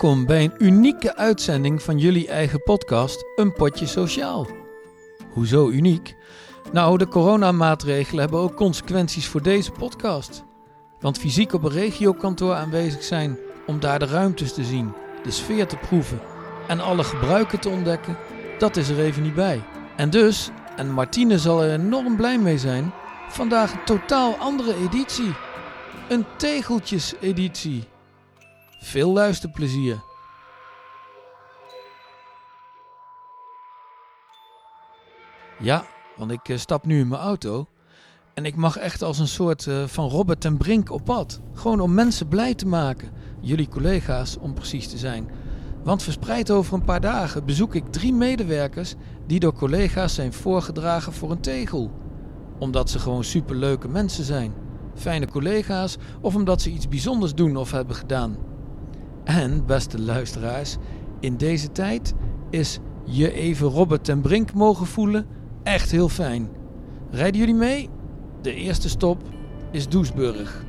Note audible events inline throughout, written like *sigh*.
Welkom bij een unieke uitzending van jullie eigen podcast, Een Potje Sociaal. Hoezo uniek? Nou, de coronamaatregelen hebben ook consequenties voor deze podcast. Want fysiek op een regiokantoor aanwezig zijn om daar de ruimtes te zien, de sfeer te proeven en alle gebruiken te ontdekken, dat is er even niet bij. En dus, en Martine zal er enorm blij mee zijn, vandaag een totaal andere editie. Een tegeltjes-editie. Veel luisterplezier. Ja, want ik eh, stap nu in mijn auto. En ik mag echt als een soort eh, van Robert ten Brink op pad. Gewoon om mensen blij te maken. Jullie collega's, om precies te zijn. Want verspreid over een paar dagen bezoek ik drie medewerkers die door collega's zijn voorgedragen voor een tegel. Omdat ze gewoon superleuke mensen zijn. Fijne collega's of omdat ze iets bijzonders doen of hebben gedaan. En, beste luisteraars, in deze tijd is je even Robert ten Brink mogen voelen echt heel fijn. Rijden jullie mee? De eerste stop is Doesburg.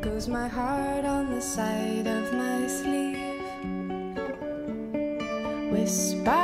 Goes my heart on the side of my sleeve. Whispering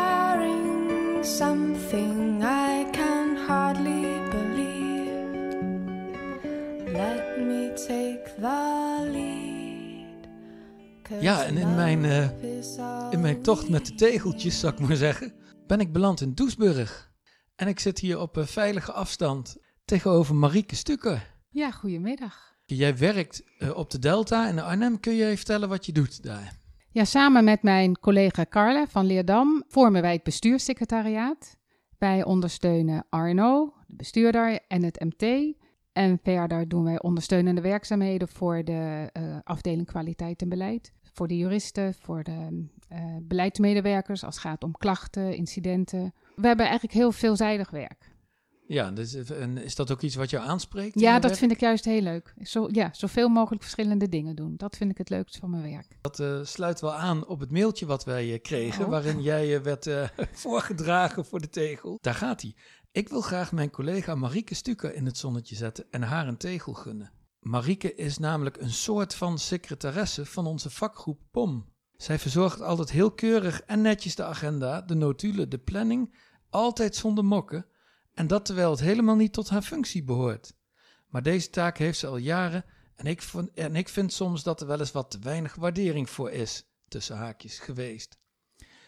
mijn, eh, In mijn tocht met de tegeltjes, zou ik maar zeggen, ben ik beland in Doesburg. En ik zit hier op een veilige afstand tegenover Marieke Stukker. Ja, goedemiddag. Jij werkt eh, op de Delta in Arnhem. Kun je vertellen wat je doet daar? Ja, samen met mijn collega Carla van Leerdam vormen wij het bestuurssecretariaat. Wij ondersteunen Arno, de bestuurder, en het MT. En verder doen wij ondersteunende werkzaamheden voor de eh, afdeling kwaliteit en beleid. Voor de juristen, voor de eh, beleidsmedewerkers als het gaat om klachten, incidenten. We hebben eigenlijk heel veelzijdig werk. Ja, dus, eh, en is dat ook iets wat jou aanspreekt? Ja, dat werk? vind ik juist heel leuk. Zo, ja, zoveel mogelijk verschillende dingen doen. Dat vind ik het leukst van mijn werk. Dat eh, sluit wel aan op het mailtje wat wij kregen, Oh. waarin jij werd eh, *laughs* voorgedragen voor de tegel. Daar gaat hij. Ik wil graag mijn collega Marieke Stuker in het zonnetje zetten en haar een tegel gunnen. Marieke is namelijk een soort van secretaresse van onze vakgroep POM. Zij verzorgt altijd heel keurig en netjes de agenda, de notulen, de planning, altijd zonder mokken. En dat terwijl het helemaal niet tot haar functie behoort. Maar deze taak heeft ze al jaren en ik, en ik vind soms dat er wel eens wat te weinig waardering voor is, tussen haakjes geweest.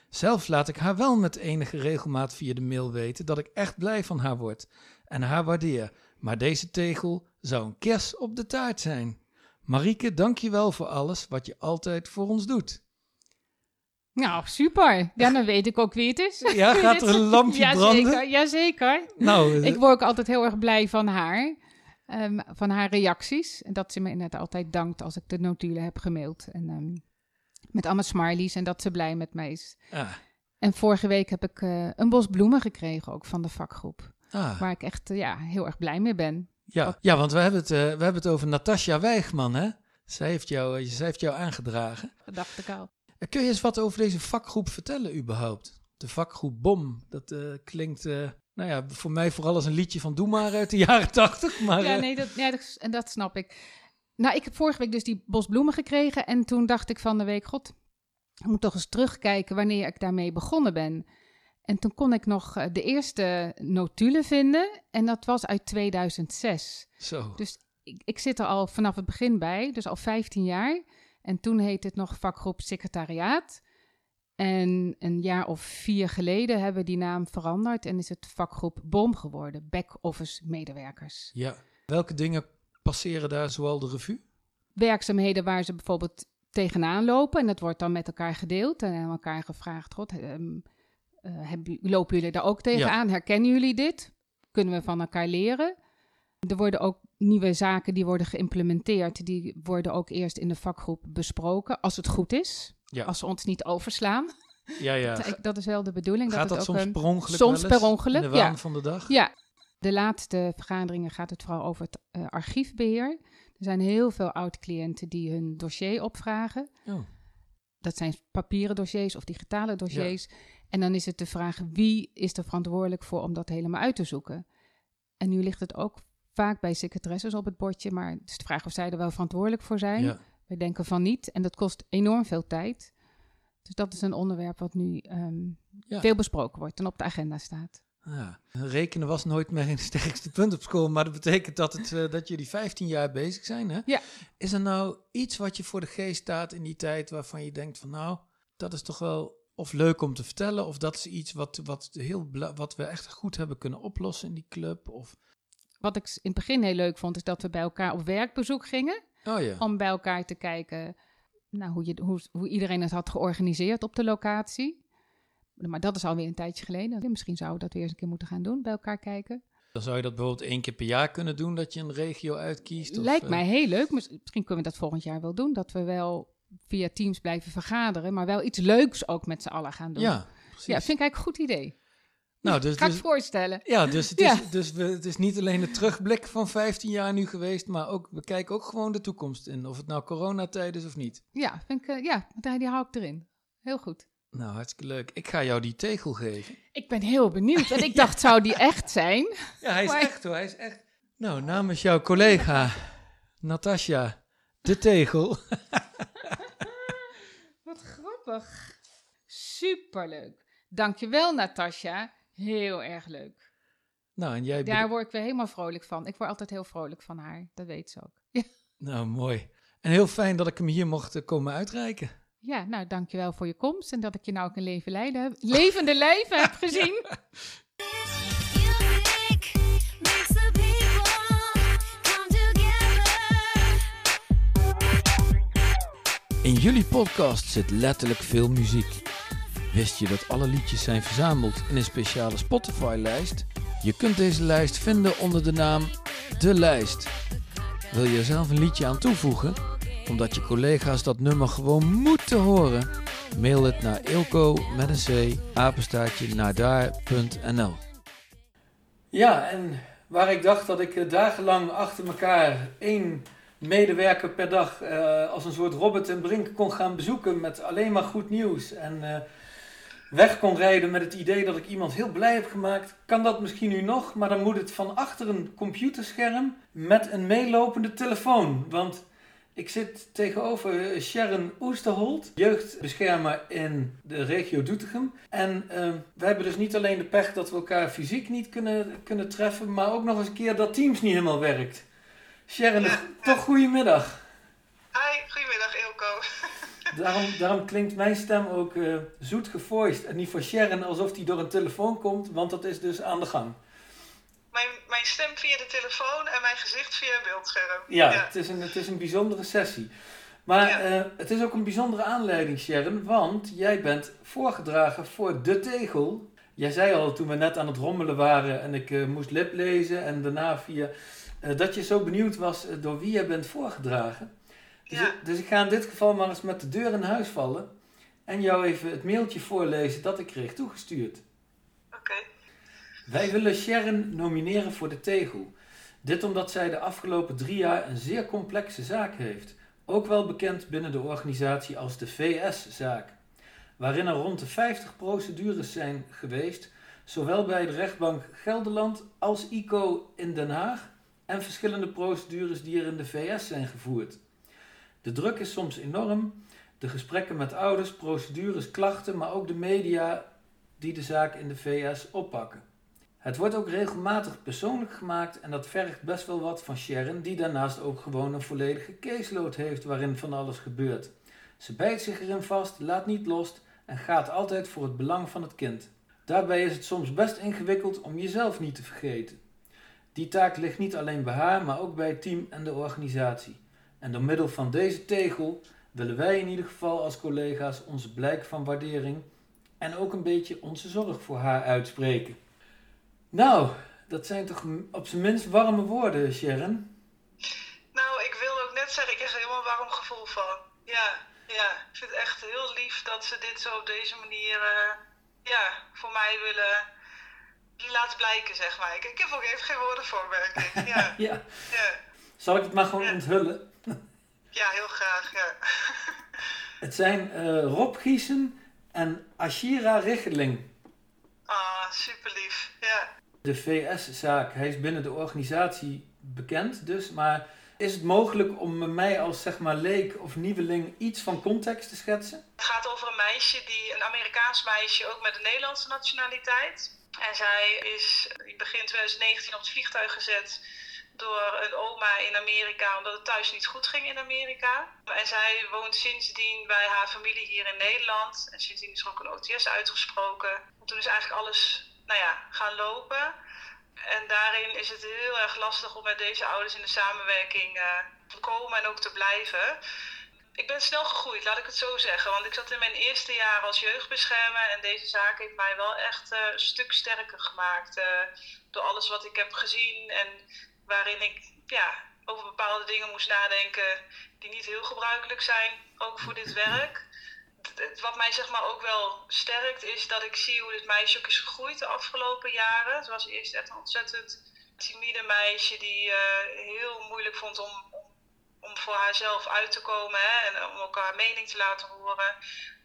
Zelfs laat ik haar wel met enige regelmaat via de mail weten dat ik echt blij van haar word en haar waardeer. Maar deze tegel zou een kers op de taart zijn. Marieke, dank je wel voor alles wat je altijd voor ons doet. Nou, super. Ja, dan weet ik ook wie het is. Ja, gaat er een lampje branden? Jazeker. Nou, eh, Ik word ook altijd heel erg blij van haar. ehm, van haar reacties. En dat ze me inderdaad altijd dankt als ik de notulen heb gemaild. En ehm, met allemaal smileys en dat ze blij met mij is. ah, En vorige week heb ik eh, een bos bloemen gekregen ook van de vakgroep. Ah. Waar ik echt eh, ja, heel erg blij mee ben. Ja, ja want we hebben, het, eh, we hebben het over Natasja Wijgman, hè? Zij heeft jou, eh, zij heeft jou aangedragen. Dat dacht ik al. Kun je eens wat over deze vakgroep vertellen überhaupt? De vakgroep BOM, dat klinkt, nou ja, voor mij vooral als een liedje van Doe maar uit de *laughs* jaren tachtig. Ja, nee, dat, ja, dat, en dat snap ik. Nou, ik heb vorige week dus die bos bloemen gekregen. En toen dacht ik van de week, god, ik moet toch eens terugkijken wanneer ik daarmee begonnen ben. En toen kon ik nog eh, de eerste notulen vinden. En dat was uit 2006. zo. Dus ik, ik zit er al vanaf het begin bij, dus al 15 jaar. En toen heette het nog vakgroep secretariaat. En een jaar of vier geleden hebben we die naam veranderd en is het vakgroep BOM geworden, back-office medewerkers. Ja. Welke dingen passeren daar zoal de revue? Werkzaamheden waar ze bijvoorbeeld tegenaan lopen en dat wordt dan met elkaar gedeeld en aan elkaar gevraagd, God, ehm, eh, hebben, lopen jullie daar ook tegenaan? Herkennen jullie dit? Kunnen we van elkaar leren? Er worden ook nieuwe zaken die worden geïmplementeerd, die worden ook eerst in de vakgroep besproken, als het goed is. Ja. Als ze ons niet overslaan. Ja, ja. Dat- dat is wel de bedoeling. Gaat dat ook soms een- per ongeluk soms per ongeluk, In de waan ja. van de dag? Ja, de laatste vergaderingen gaat het vooral over het eh, archiefbeheer. Er zijn heel veel oud-cliënten die hun dossier opvragen. Oh. Dat zijn papieren dossiers of digitale dossiers. En dan is het de vraag wie is er verantwoordelijk voor om dat helemaal uit te zoeken. En nu ligt het ook vaak bij secretaresses op het bordje, maar het is de vraag of zij er wel verantwoordelijk voor zijn. Ja. We Wij denken van niet en dat kost enorm veel tijd. Dus dat is een onderwerp wat nu ehm, Ja. veel besproken wordt en op de agenda staat. Ja. Rekenen was nooit mijn *laughs* sterkste punt op school, maar dat betekent dat, het, eh, dat jullie 15 jaar bezig zijn. Hè? Ja. Is er nou iets wat je voor de geest staat in die tijd waarvan je denkt van nou, dat is toch wel of leuk om te vertellen, of dat is iets wat, wat, heel, wat we echt goed hebben kunnen oplossen in die club? Of... Wat ik in het begin heel leuk vond, is dat we bij elkaar op werkbezoek gingen. Oh ja. Om bij elkaar te kijken nou, hoe, je, hoe, hoe iedereen het had georganiseerd op de locatie. Maar dat is alweer een tijdje geleden. Misschien zouden we dat weer eens een keer moeten gaan doen, bij elkaar kijken. Dan zou je dat bijvoorbeeld één keer per jaar kunnen doen, dat je een regio uitkiest. of, Lijkt eh, mij heel leuk. Mis- Misschien kunnen we dat volgend jaar wel doen. Dat we wel via Teams blijven vergaderen, maar wel iets leuks ook met z'n allen gaan doen. Ja, precies. ja vind ik eigenlijk een goed idee. nou, dus, Ga ik dus, voorstellen. ja, dus, het, Ja. Is, dus we, het is niet alleen een terugblik van 15 jaar nu geweest, maar ook, we kijken ook gewoon de toekomst in. Of het nou coronatijd is of niet. Ja, vind ik, eh, ja die die hou ik erin. Heel goed. Nou, hartstikke leuk. Ik ga jou die tegel geven. Ik ben heel benieuwd. En ik dacht, zou die echt zijn? Ja, hij is Maar- echt hoor, hij is echt. Nou, namens jouw collega, Natasja, de tegel. *laughs* Grappig. Superleuk. Dankjewel, Natasja. Heel erg leuk. Nou, en jij... Daar word ik weer helemaal vrolijk van. Ik word altijd heel vrolijk van haar. Dat weet ze ook. Ja, *laughs* Nou, mooi. En heel fijn dat ik hem hier mocht eh, komen uitreiken. ja nou, dankjewel voor je komst. En dat ik je nou ook een leven leiden levende lijven *laughs* heb gezien. *laughs* In jullie podcast zit letterlijk veel muziek. Wist je dat alle liedjes zijn verzameld in een speciale Spotify-lijst? Je kunt deze lijst vinden onder de naam De Lijst. Wil je er zelf een liedje aan toevoegen? Omdat je collega's dat nummer gewoon moeten horen? Mail het naar ilko met een c naar Ja, en waar ik dacht dat ik eh, dagenlang achter elkaar één medewerker per dag eh, als een soort Robert en Brink kon gaan bezoeken met alleen maar goed nieuws en eh, weg kon rijden met het idee dat ik iemand heel blij heb gemaakt, kan dat misschien nu nog, maar dan moet het van achter een computerscherm met een meelopende telefoon. Want ik zit tegenover Sharon Oesterholt, jeugdbeschermer in de regio Doetinchem. En eh, we hebben dus niet alleen de pech dat we elkaar fysiek niet kunnen, kunnen treffen, maar ook nog eens een keer dat Teams niet helemaal werkt. Sharon, toch goedemiddag. Hi, goedemiddag Ilko. *laughs* Daarom, daarom klinkt mijn stem ook eh, zoet gevoiced en niet voor Sharon alsof die door een telefoon komt, want dat is dus aan de gang. Mijn, mijn stem via de telefoon en mijn gezicht via een beeldscherm. Ja, Het, is een, het is een bijzondere sessie. Maar Ja. eh, het is ook een bijzondere aanleiding, Sharon, want jij bent voorgedragen voor De Tegel. Jij zei al toen we net aan het rommelen waren en ik eh, moest lip lezen en daarna via... eh, dat je zo benieuwd was eh, door wie jij bent voorgedragen. Dus, Ja. dus ik ga in dit geval maar eens met de deur in huis vallen en jou even het mailtje voorlezen dat ik kreeg toegestuurd. Oké. Wij willen Sharon nomineren voor de Tegel. Dit omdat zij de afgelopen drie jaar een zeer complexe zaak heeft. Ook wel bekend binnen de organisatie als de VS-zaak. Waarin er rond de 50 procedures zijn geweest, zowel bij de rechtbank Gelderland als ICO in Den Haag. En verschillende procedures die er in de VS zijn gevoerd. De druk is soms enorm. De gesprekken met ouders, procedures, klachten, maar ook de media die de zaak in de VS oppakken. Het wordt ook regelmatig persoonlijk gemaakt en dat vergt best wel wat van Sharon, die daarnaast ook gewoon een volledige caseload heeft waarin van alles gebeurt. Ze bijt zich erin vast, laat niet los en gaat altijd voor het belang van het kind. Daarbij is het soms best ingewikkeld om jezelf niet te vergeten. Die taak ligt niet alleen bij haar, maar ook bij het team en de organisatie. En door middel van deze tegel willen wij in ieder geval als collega's onze blijk van waardering en ook een beetje onze zorg voor haar uitspreken. Nou, dat zijn toch op zijn minst warme woorden, Sharon? Nou, ik wilde ook net zeggen, ik krijg er helemaal een warm gevoel van. Ja, ja. Ik vind het echt heel lief dat ze dit zo op deze manier, eh, ja, voor mij willen laten blijken, zeg maar. Ik, ik heb ook even geen woorden voor, merk ik. Ja, *laughs* Ja. ja. Zal ik het maar gewoon Ja. onthullen? ja heel graag, ja. *laughs* Het zijn eh, Rob Giesen en Ashira Richeling. Ah, super lief. Ja, De VS-zaak, hij is binnen de organisatie bekend dus, maar Is het mogelijk om mij als zeg maar leek of nieuweling iets van context te schetsen? Het gaat over een meisje, die, een Amerikaans meisje, ook met een Nederlandse nationaliteit. En zij is in begin 2019 op het vliegtuig gezet door een oma in Amerika, omdat het thuis niet goed ging in Amerika. En zij woont sindsdien bij haar familie hier in Nederland. En sindsdien is er ook een OTS uitgesproken. En toen is eigenlijk alles nou ja, gaan lopen. En daarin is het heel erg lastig om met deze ouders in de samenwerking eh, te komen en ook te blijven. Ik ben snel gegroeid, laat ik het zo zeggen. Want ik zat in mijn eerste jaar als jeugdbeschermer. En deze zaak heeft mij wel echt eh, een stuk sterker gemaakt. eh, door alles wat ik heb gezien. En waarin ik ja, over bepaalde dingen moest nadenken die niet heel gebruikelijk zijn. Ook voor dit werk. Wat mij zeg maar ook wel sterkt is dat ik zie hoe dit meisje ook is gegroeid de afgelopen jaren. Ze was eerst echt een ontzettend timide meisje die eh, heel moeilijk vond om, om, voor haarzelf uit te komen hè, en om ook haar mening te laten horen.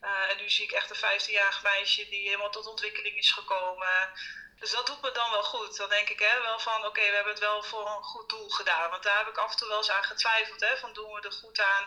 Eh, en nu zie ik echt een 15-jarig meisje die helemaal tot ontwikkeling is gekomen. Dus dat doet me dan wel goed. Dan denk ik hè, wel van, oké, we hebben het wel voor een goed doel gedaan. Want daar heb ik af en toe wel eens aan getwijfeld. Hè, van doen we er goed aan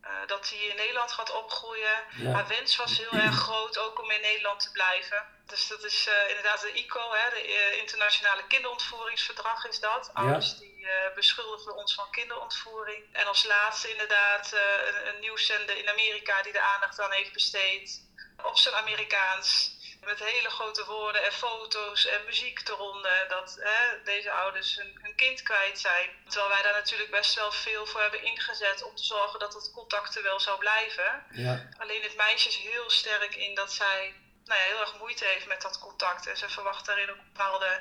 eh, dat hier in Nederland gaat opgroeien. Ja. Haar wens was heel erg groot, ook om in Nederland te blijven. Dus dat is eh, inderdaad de ICO, hè, de eh, Internationale Kinderontvoeringsverdrag is dat. Ouders die eh, beschuldigen ons van kinderontvoering. En als laatste inderdaad een, een nieuwszender in Amerika die de aandacht aan heeft besteed. Op zijn Amerikaans. Met hele grote woorden en foto's en muziek eronder. Dat hè, deze ouders hun, hun kind kwijt zijn. Terwijl wij daar natuurlijk best wel veel voor hebben ingezet om te zorgen dat het contact er wel zou blijven. Ja. Alleen het meisje is heel sterk in dat zij nou ja, heel erg moeite heeft met dat contact. En ze verwacht daarin ook een bepaalde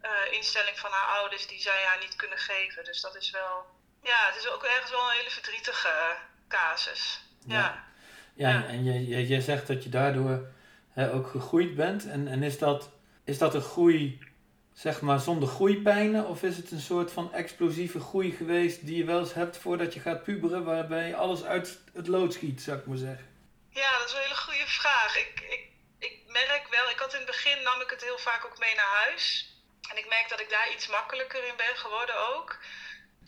eh, instelling van haar ouders die zij haar niet kunnen geven. Dus dat is wel, ja, het is ook ergens wel een hele verdrietige eh, casus. Ja. Ja. Ja, Ja. en je, je, je zegt dat je daardoor hè, ook gegroeid bent. En, en is, dat, is dat een groei, zeg maar, zonder groeipijnen? Of is het een soort van explosieve groei geweest die je wel eens hebt voordat je gaat puberen, waarbij alles uit het lood schiet, zou ik maar zeggen? Ja, dat is een hele goede vraag. Ik, ik, ik merk wel, ik had in het begin nam ik het heel vaak ook mee naar huis. En ik merk dat ik daar iets makkelijker in ben geworden ook.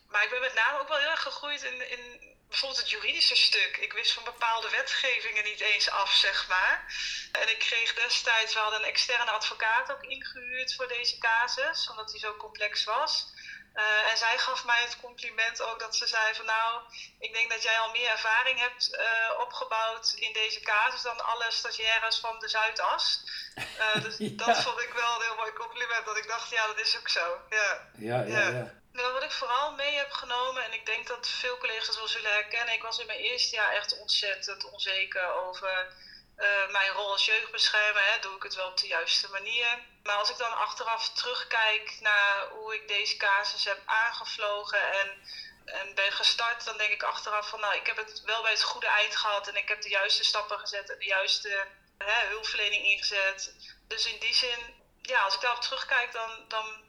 Maar ik ben met name ook wel heel erg gegroeid in, in bijvoorbeeld het juridische stuk. Ik wist van bepaalde wetgevingen niet eens af, zeg maar. En ik kreeg destijds, we hadden een externe advocaat ook ingehuurd voor deze casus, omdat die zo complex was. Eh, en zij gaf mij het compliment ook dat ze zei van nou, ik denk dat jij al meer ervaring hebt eh, opgebouwd in deze casus dan alle stagiaires van de Zuidas. Eh, dus *laughs* Ja. dat vond ik wel een heel mooi compliment, dat ik dacht ja, dat is ook zo. Ja. Ja, ja, Ja. ja. Wat ik vooral mee heb genomen, en ik denk dat veel collega's wel zullen herkennen, ik was in mijn eerste jaar echt ontzettend onzeker over eh, mijn rol als jeugdbeschermer. Hè. Doe ik het wel op de juiste manier? Maar als ik dan achteraf terugkijk naar hoe ik deze casus heb aangevlogen en, en ben gestart, dan denk ik achteraf van nou, ik heb het wel bij het goede eind gehad en ik heb de juiste stappen gezet en de juiste hè, hulpverlening ingezet. Dus in die zin, ja, als ik daarop terugkijk, dan, dan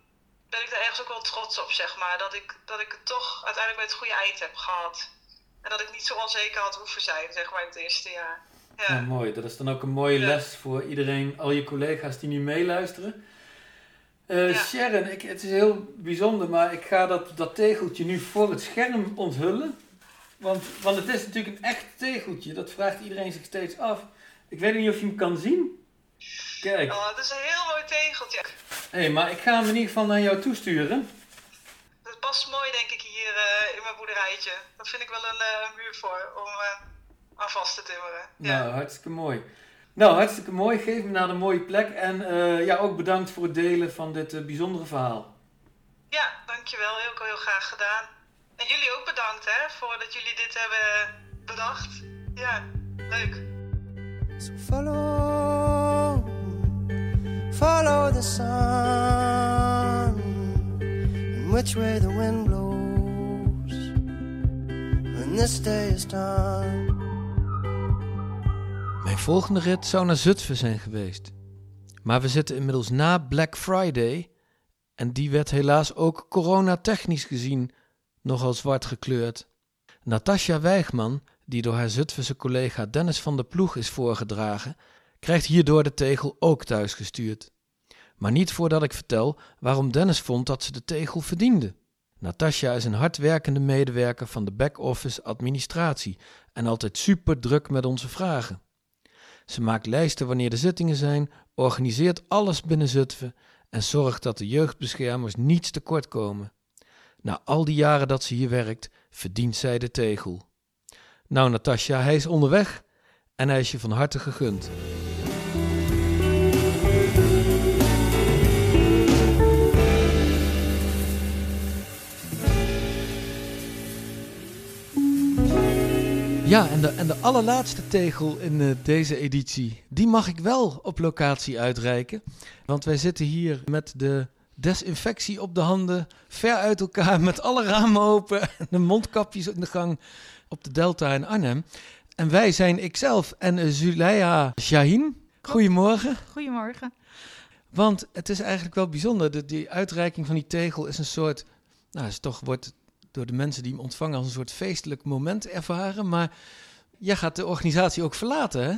ben ik daar ergens ook wel trots op, zeg maar. Dat ik, dat ik het toch uiteindelijk bij het goede eind heb gehad. En dat ik niet zo onzeker had hoeven zijn, zeg maar, in het eerste jaar. Ja, Ja, mooi. Dat is dan ook een mooie Ja. les voor iedereen, al je collega's die nu meeluisteren. Eh, Ja. Sharon, ik, het is heel bijzonder, maar ik ga dat, dat tegeltje nu voor het scherm onthullen. Want, want het is natuurlijk een echt tegeltje, dat vraagt iedereen zich steeds af. Ik weet niet of je hem kan zien. Kijk, Oh, het is een heel mooi tegeltje. Hey, maar ik ga hem in ieder geval naar jou toesturen. Het past mooi, denk ik, hier eh, in mijn boerderijtje. Dat vind ik wel een eh, muur voor om eh, aan vast te timmeren. Ja. Nou, hartstikke mooi. Nou, hartstikke mooi. Geef me naar de mooie plek. En eh, ja, ook bedankt voor het delen van dit bijzondere verhaal. ja, dankjewel. Heel, heel graag gedaan. En jullie ook bedankt, hè, voor dat jullie dit hebben bedacht. Ja, leuk. So follow, follow the sun, and which way the wind blows when this day is done. Mijn volgende rit zou naar Zutphen zijn geweest. Maar we zitten inmiddels na Black Friday. En die werd helaas ook coronatechnisch gezien nogal zwart gekleurd. Natasja Wijgman, die door haar Zutphense collega Dennis van der Ploeg is voorgedragen, krijgt hierdoor de tegel ook thuisgestuurd. Maar niet voordat ik vertel waarom Dennis vond dat ze de tegel verdiende. Natasja is een hardwerkende medewerker van de back-office administratie en altijd super druk met onze vragen. Ze maakt lijsten wanneer de zittingen zijn, organiseert alles binnen Zutphen en zorgt dat de jeugdbeschermers niets tekort komen. Na al die jaren dat ze hier werkt, verdient zij de tegel. Nou, Natasja, hij is onderweg en hij is je van harte gegund. Ja, en de, en de allerlaatste tegel in eh, deze editie, die mag ik wel op locatie uitreiken. Want wij zitten hier met de desinfectie op de handen, ver uit elkaar, met alle ramen open en *laughs* de mondkapjes in de gang op de Delta in Arnhem. En wij zijn ikzelf en uh, Zuleia Shahin. Goedemorgen. Goedemorgen. Want het is eigenlijk wel bijzonder. De, die uitreiking van die tegel is een soort. Nou, is toch wordt door de mensen die hem ontvangen als een soort feestelijk moment ervaren. Maar jij gaat de organisatie ook verlaten, hè?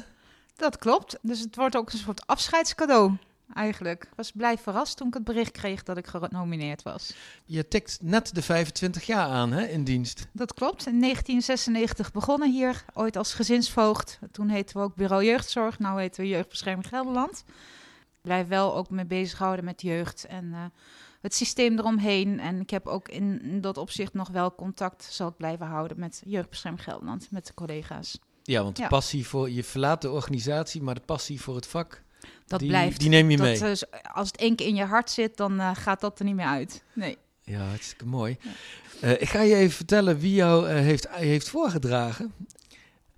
Dat klopt. Dus het wordt ook een soort afscheidscadeau eigenlijk. Ik was blij verrast toen ik het bericht kreeg dat ik genomineerd was. Je tikt net de 25 jaar aan, hè, in dienst. Dat klopt. In 1996 begonnen hier, ooit als gezinsvoogd. Toen heten we ook Bureau Jeugdzorg, nu heten we Jeugdbescherming Gelderland. Ik blijf wel ook mee bezighouden met jeugd en eh, het systeem eromheen. En ik heb ook in, dat opzicht nog wel contact, zal ik blijven houden met Jeugdbescherming Gelderland, met de collega's. Ja, want de Ja. passie voor... Je verlaat de organisatie, maar de passie voor het vak... Dat die, blijft. Die neem je dat, mee. z- als het één keer in je hart zit, dan eh, gaat dat er niet meer uit. Nee. Ja, hartstikke mooi. Eh, ik ga je even vertellen wie jou eh, heeft, heeft voorgedragen.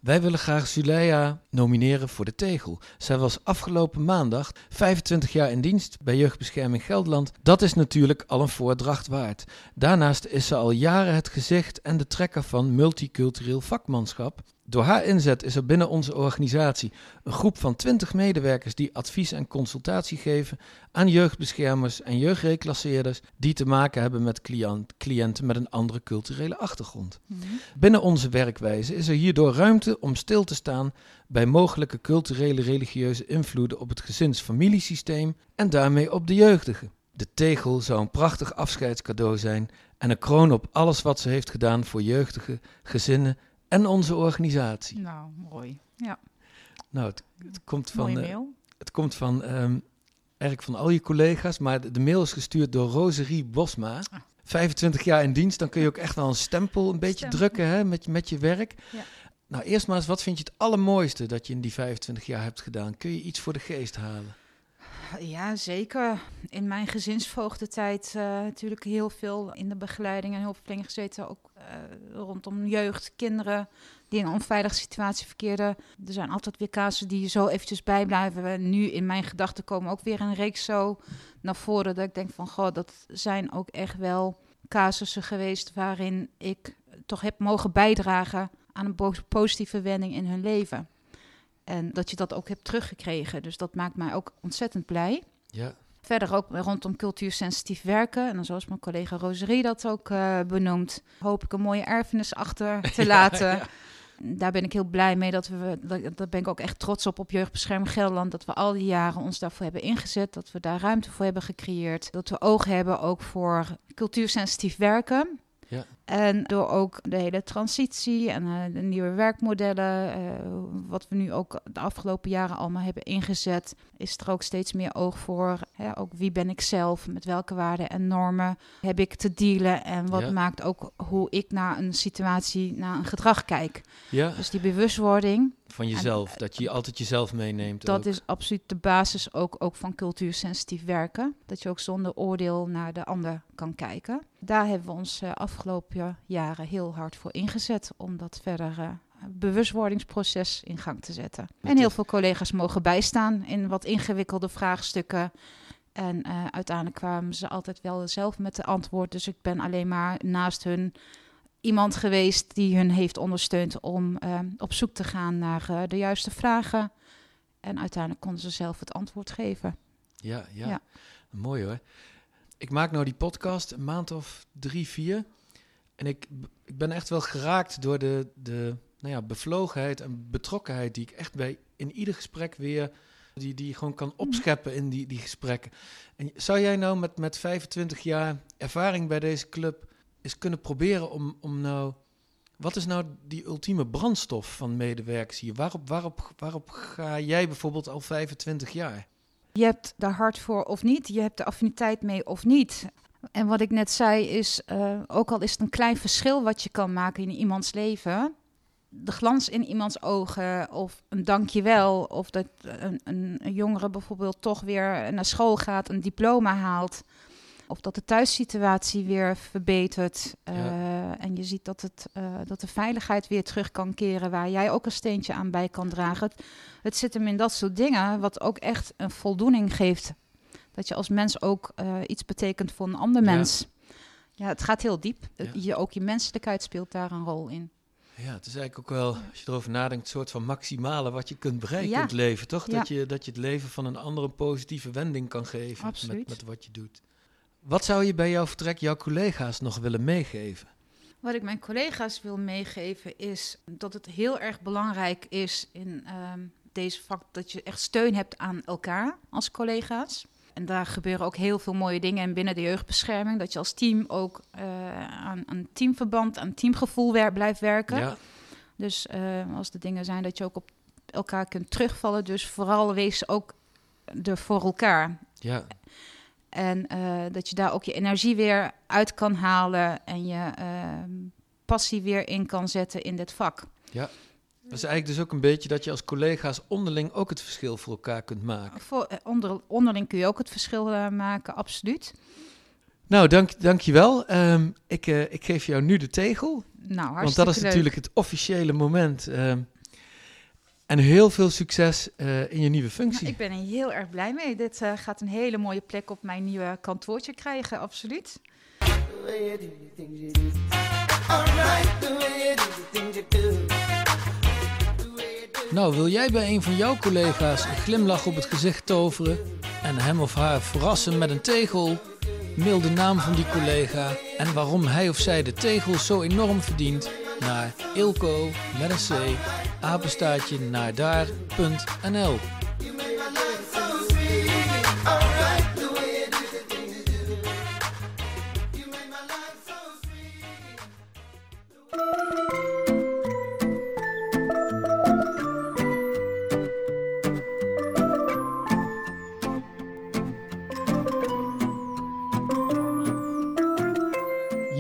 Wij willen graag Zuleia nomineren voor de tegel. Zij was afgelopen maandag 25 jaar in dienst bij Jeugdbescherming Gelderland. Dat is natuurlijk al een voordracht waard. Daarnaast is ze al jaren het gezicht en de trekker van multicultureel vakmanschap. Door haar inzet is er binnen onze organisatie een groep van 20 medewerkers die advies en consultatie geven aan jeugdbeschermers en jeugdreclasseerders die te maken hebben met cliënt, cliënten met een andere culturele achtergrond. Binnen onze werkwijze is er hierdoor ruimte om stil te staan bij mogelijke culturele religieuze invloeden op het gezins-familiesysteem en daarmee op de jeugdigen. De tegel zou een prachtig afscheidscadeau zijn en een kroon op alles wat ze heeft gedaan voor jeugdigen, gezinnen en onze organisatie. Nou, mooi. Ja, Nou, het, het komt van, mooie eh, mail. het komt van, ehm, eigenlijk van al je collega's, maar de, de mail is gestuurd door Roserie Bosma. Ah. 25 jaar in dienst, dan kun je ook echt wel een stempel een beetje Stempel. drukken hè, met, je- met je werk. Ja. Nou, eerst maar eens, wat vind je het allermooiste dat je in die 25 jaar hebt gedaan? Kun je iets voor de geest halen? Ja, zeker. In mijn gezinsvoogdentijd eh natuurlijk heel veel in de begeleiding en hulpverlening gezeten. Ook eh, rondom jeugd, kinderen die in een onveilige situatie verkeerden. Er zijn altijd weer casussen die zo eventjes bijblijven. Nu in mijn gedachten komen ook weer een reeks zo naar voren. Dat ik denk van, goh, dat zijn ook echt wel casussen geweest waarin ik toch heb mogen bijdragen aan een positieve wending in hun leven. En dat je dat ook hebt teruggekregen. Dus dat maakt mij ook ontzettend blij. Ja, Verder ook rondom cultuursensitief werken. En dan zoals mijn collega Roserie dat ook eh, benoemt, hoop ik een mooie erfenis achter *laughs* te laten. ja. Daar ben ik heel blij mee. Dat we, dat, daar ben ik ook echt trots op op Jeugdbescherming Gelderland. Dat we al die jaren ons daarvoor hebben ingezet. Dat we daar ruimte voor hebben gecreëerd. Dat we oog hebben ook voor cultuursensitief werken. Ja. En door ook de hele transitie en eh, de nieuwe werkmodellen, eh, wat we nu ook de afgelopen jaren allemaal hebben ingezet, is er ook steeds meer oog voor. Hè, ook wie ben ik zelf, met welke waarden en normen heb ik te dealen en wat Ja. maakt ook hoe ik naar een situatie, naar een gedrag kijk. ja, Dus die bewustwording, van jezelf. Dat je altijd jezelf meeneemt. dat ook. is absoluut de basis ook, ook van cultuursensitief werken. Dat je ook zonder oordeel naar de ander kan kijken. Daar hebben we ons eh, afgelopen jaren heel hard voor ingezet om dat verder eh, bewustwordingsproces in gang te zetten. En heel veel collega's mogen bijstaan in wat ingewikkelde vraagstukken. En eh, uiteindelijk kwamen ze altijd wel zelf met de antwoord. Dus ik ben alleen maar naast hun iemand geweest die hun heeft ondersteund om eh, op zoek te gaan naar de juiste vragen. En uiteindelijk konden ze zelf het antwoord geven. Ja, ja. Ja. Mooi hoor. Ik maak nou die podcast een maand of drie, vier. En ik, ik ben echt wel geraakt door de, de nou ja, bevlogenheid en betrokkenheid die ik echt bij in ieder gesprek weer, die, die gewoon kan opscheppen in die, die gesprekken. En zou jij nou met, met 25 jaar ervaring bij deze club eens kunnen proberen om, om nou... Wat is nou die ultieme brandstof van medewerkers hier? Waarop, waarop, waarop ga jij bijvoorbeeld al 25 jaar? Je hebt daar hart voor of niet, je hebt de affiniteit mee of niet. En wat ik net zei is, eh, ook al is het een klein verschil wat je kan maken in iemands leven, de glans in iemands ogen of een dankjewel, of dat een, een, een jongere bijvoorbeeld toch weer naar school gaat, een diploma haalt, of dat de thuissituatie weer verbetert eh, en je ziet dat, het, eh, dat de veiligheid weer terug kan keren, waar jij ook een steentje aan bij kan dragen. Het, het zit hem in dat soort dingen, wat ook echt een voldoening geeft. Dat je als mens ook eh, iets betekent voor een ander Ja. mens. Ja, het gaat heel diep. Ja. Je, ook je menselijkheid speelt daar een rol in. Ja, het is eigenlijk ook wel, als je erover nadenkt, een soort van maximale wat je kunt bereiken Ja. in het leven, toch? Dat, Ja. je, dat je het leven van een ander een positieve wending kan geven met, Absoluut. met wat je doet. Wat zou je bij jouw vertrek jouw collega's nog willen meegeven? Wat ik mijn collega's wil meegeven is dat het heel erg belangrijk is in ehm, deze vak dat je echt steun hebt aan elkaar als collega's. En daar gebeuren ook heel veel mooie dingen. En binnen de jeugdbescherming, dat je als team ook eh, aan een teamverband, aan teamgevoel wer- blijft werken. Ja, Dus eh, als er dingen zijn dat je ook op elkaar kunt terugvallen. Dus vooral wees ook er voor elkaar. ja, En eh, dat je daar ook je energie weer uit kan halen en je passie weer in kan zetten in dit vak. Dat is eigenlijk dus ook een beetje dat je als collega's onderling ook het verschil voor elkaar kunt maken. Voor, eh, onder, onderling kun je ook het verschil eh, maken, absoluut. Nou, dank, dankjewel. Ehm ik, eh, ik geef jou nu de tegel, Nou, hartstikke want dat is leuk. natuurlijk het officiële moment. Ehm, en heel veel succes eh, in je nieuwe functie. Nou, ik ben er heel erg blij mee. Dit eh, gaat een hele mooie plek op mijn nieuwe kantoortje krijgen, absoluut. Nou, wil jij bij een van jouw collega's een glimlach op het gezicht toveren en hem of haar verrassen met een tegel? Mail de naam van die collega en waarom hij of zij de tegel zo enorm verdient naar ilko met een c apenstaartje naar daar.nl.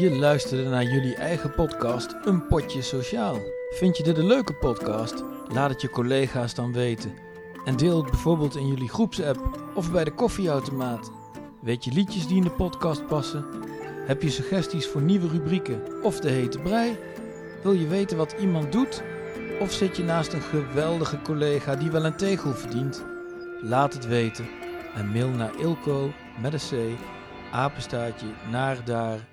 Je luisterde naar jullie eigen podcast Een Potje Sociaal. Vind je dit een leuke podcast? Laat het je collega's dan weten. En deel het bijvoorbeeld in jullie groepsapp of bij de koffieautomaat. Weet je liedjes die in de podcast passen? Heb je suggesties voor nieuwe rubrieken of de hete brei? Wil je weten wat iemand doet? Of zit je naast een geweldige collega die wel een tegel verdient? Laat het weten en mail naar ilko met een c apenstaartje naar daar.nl.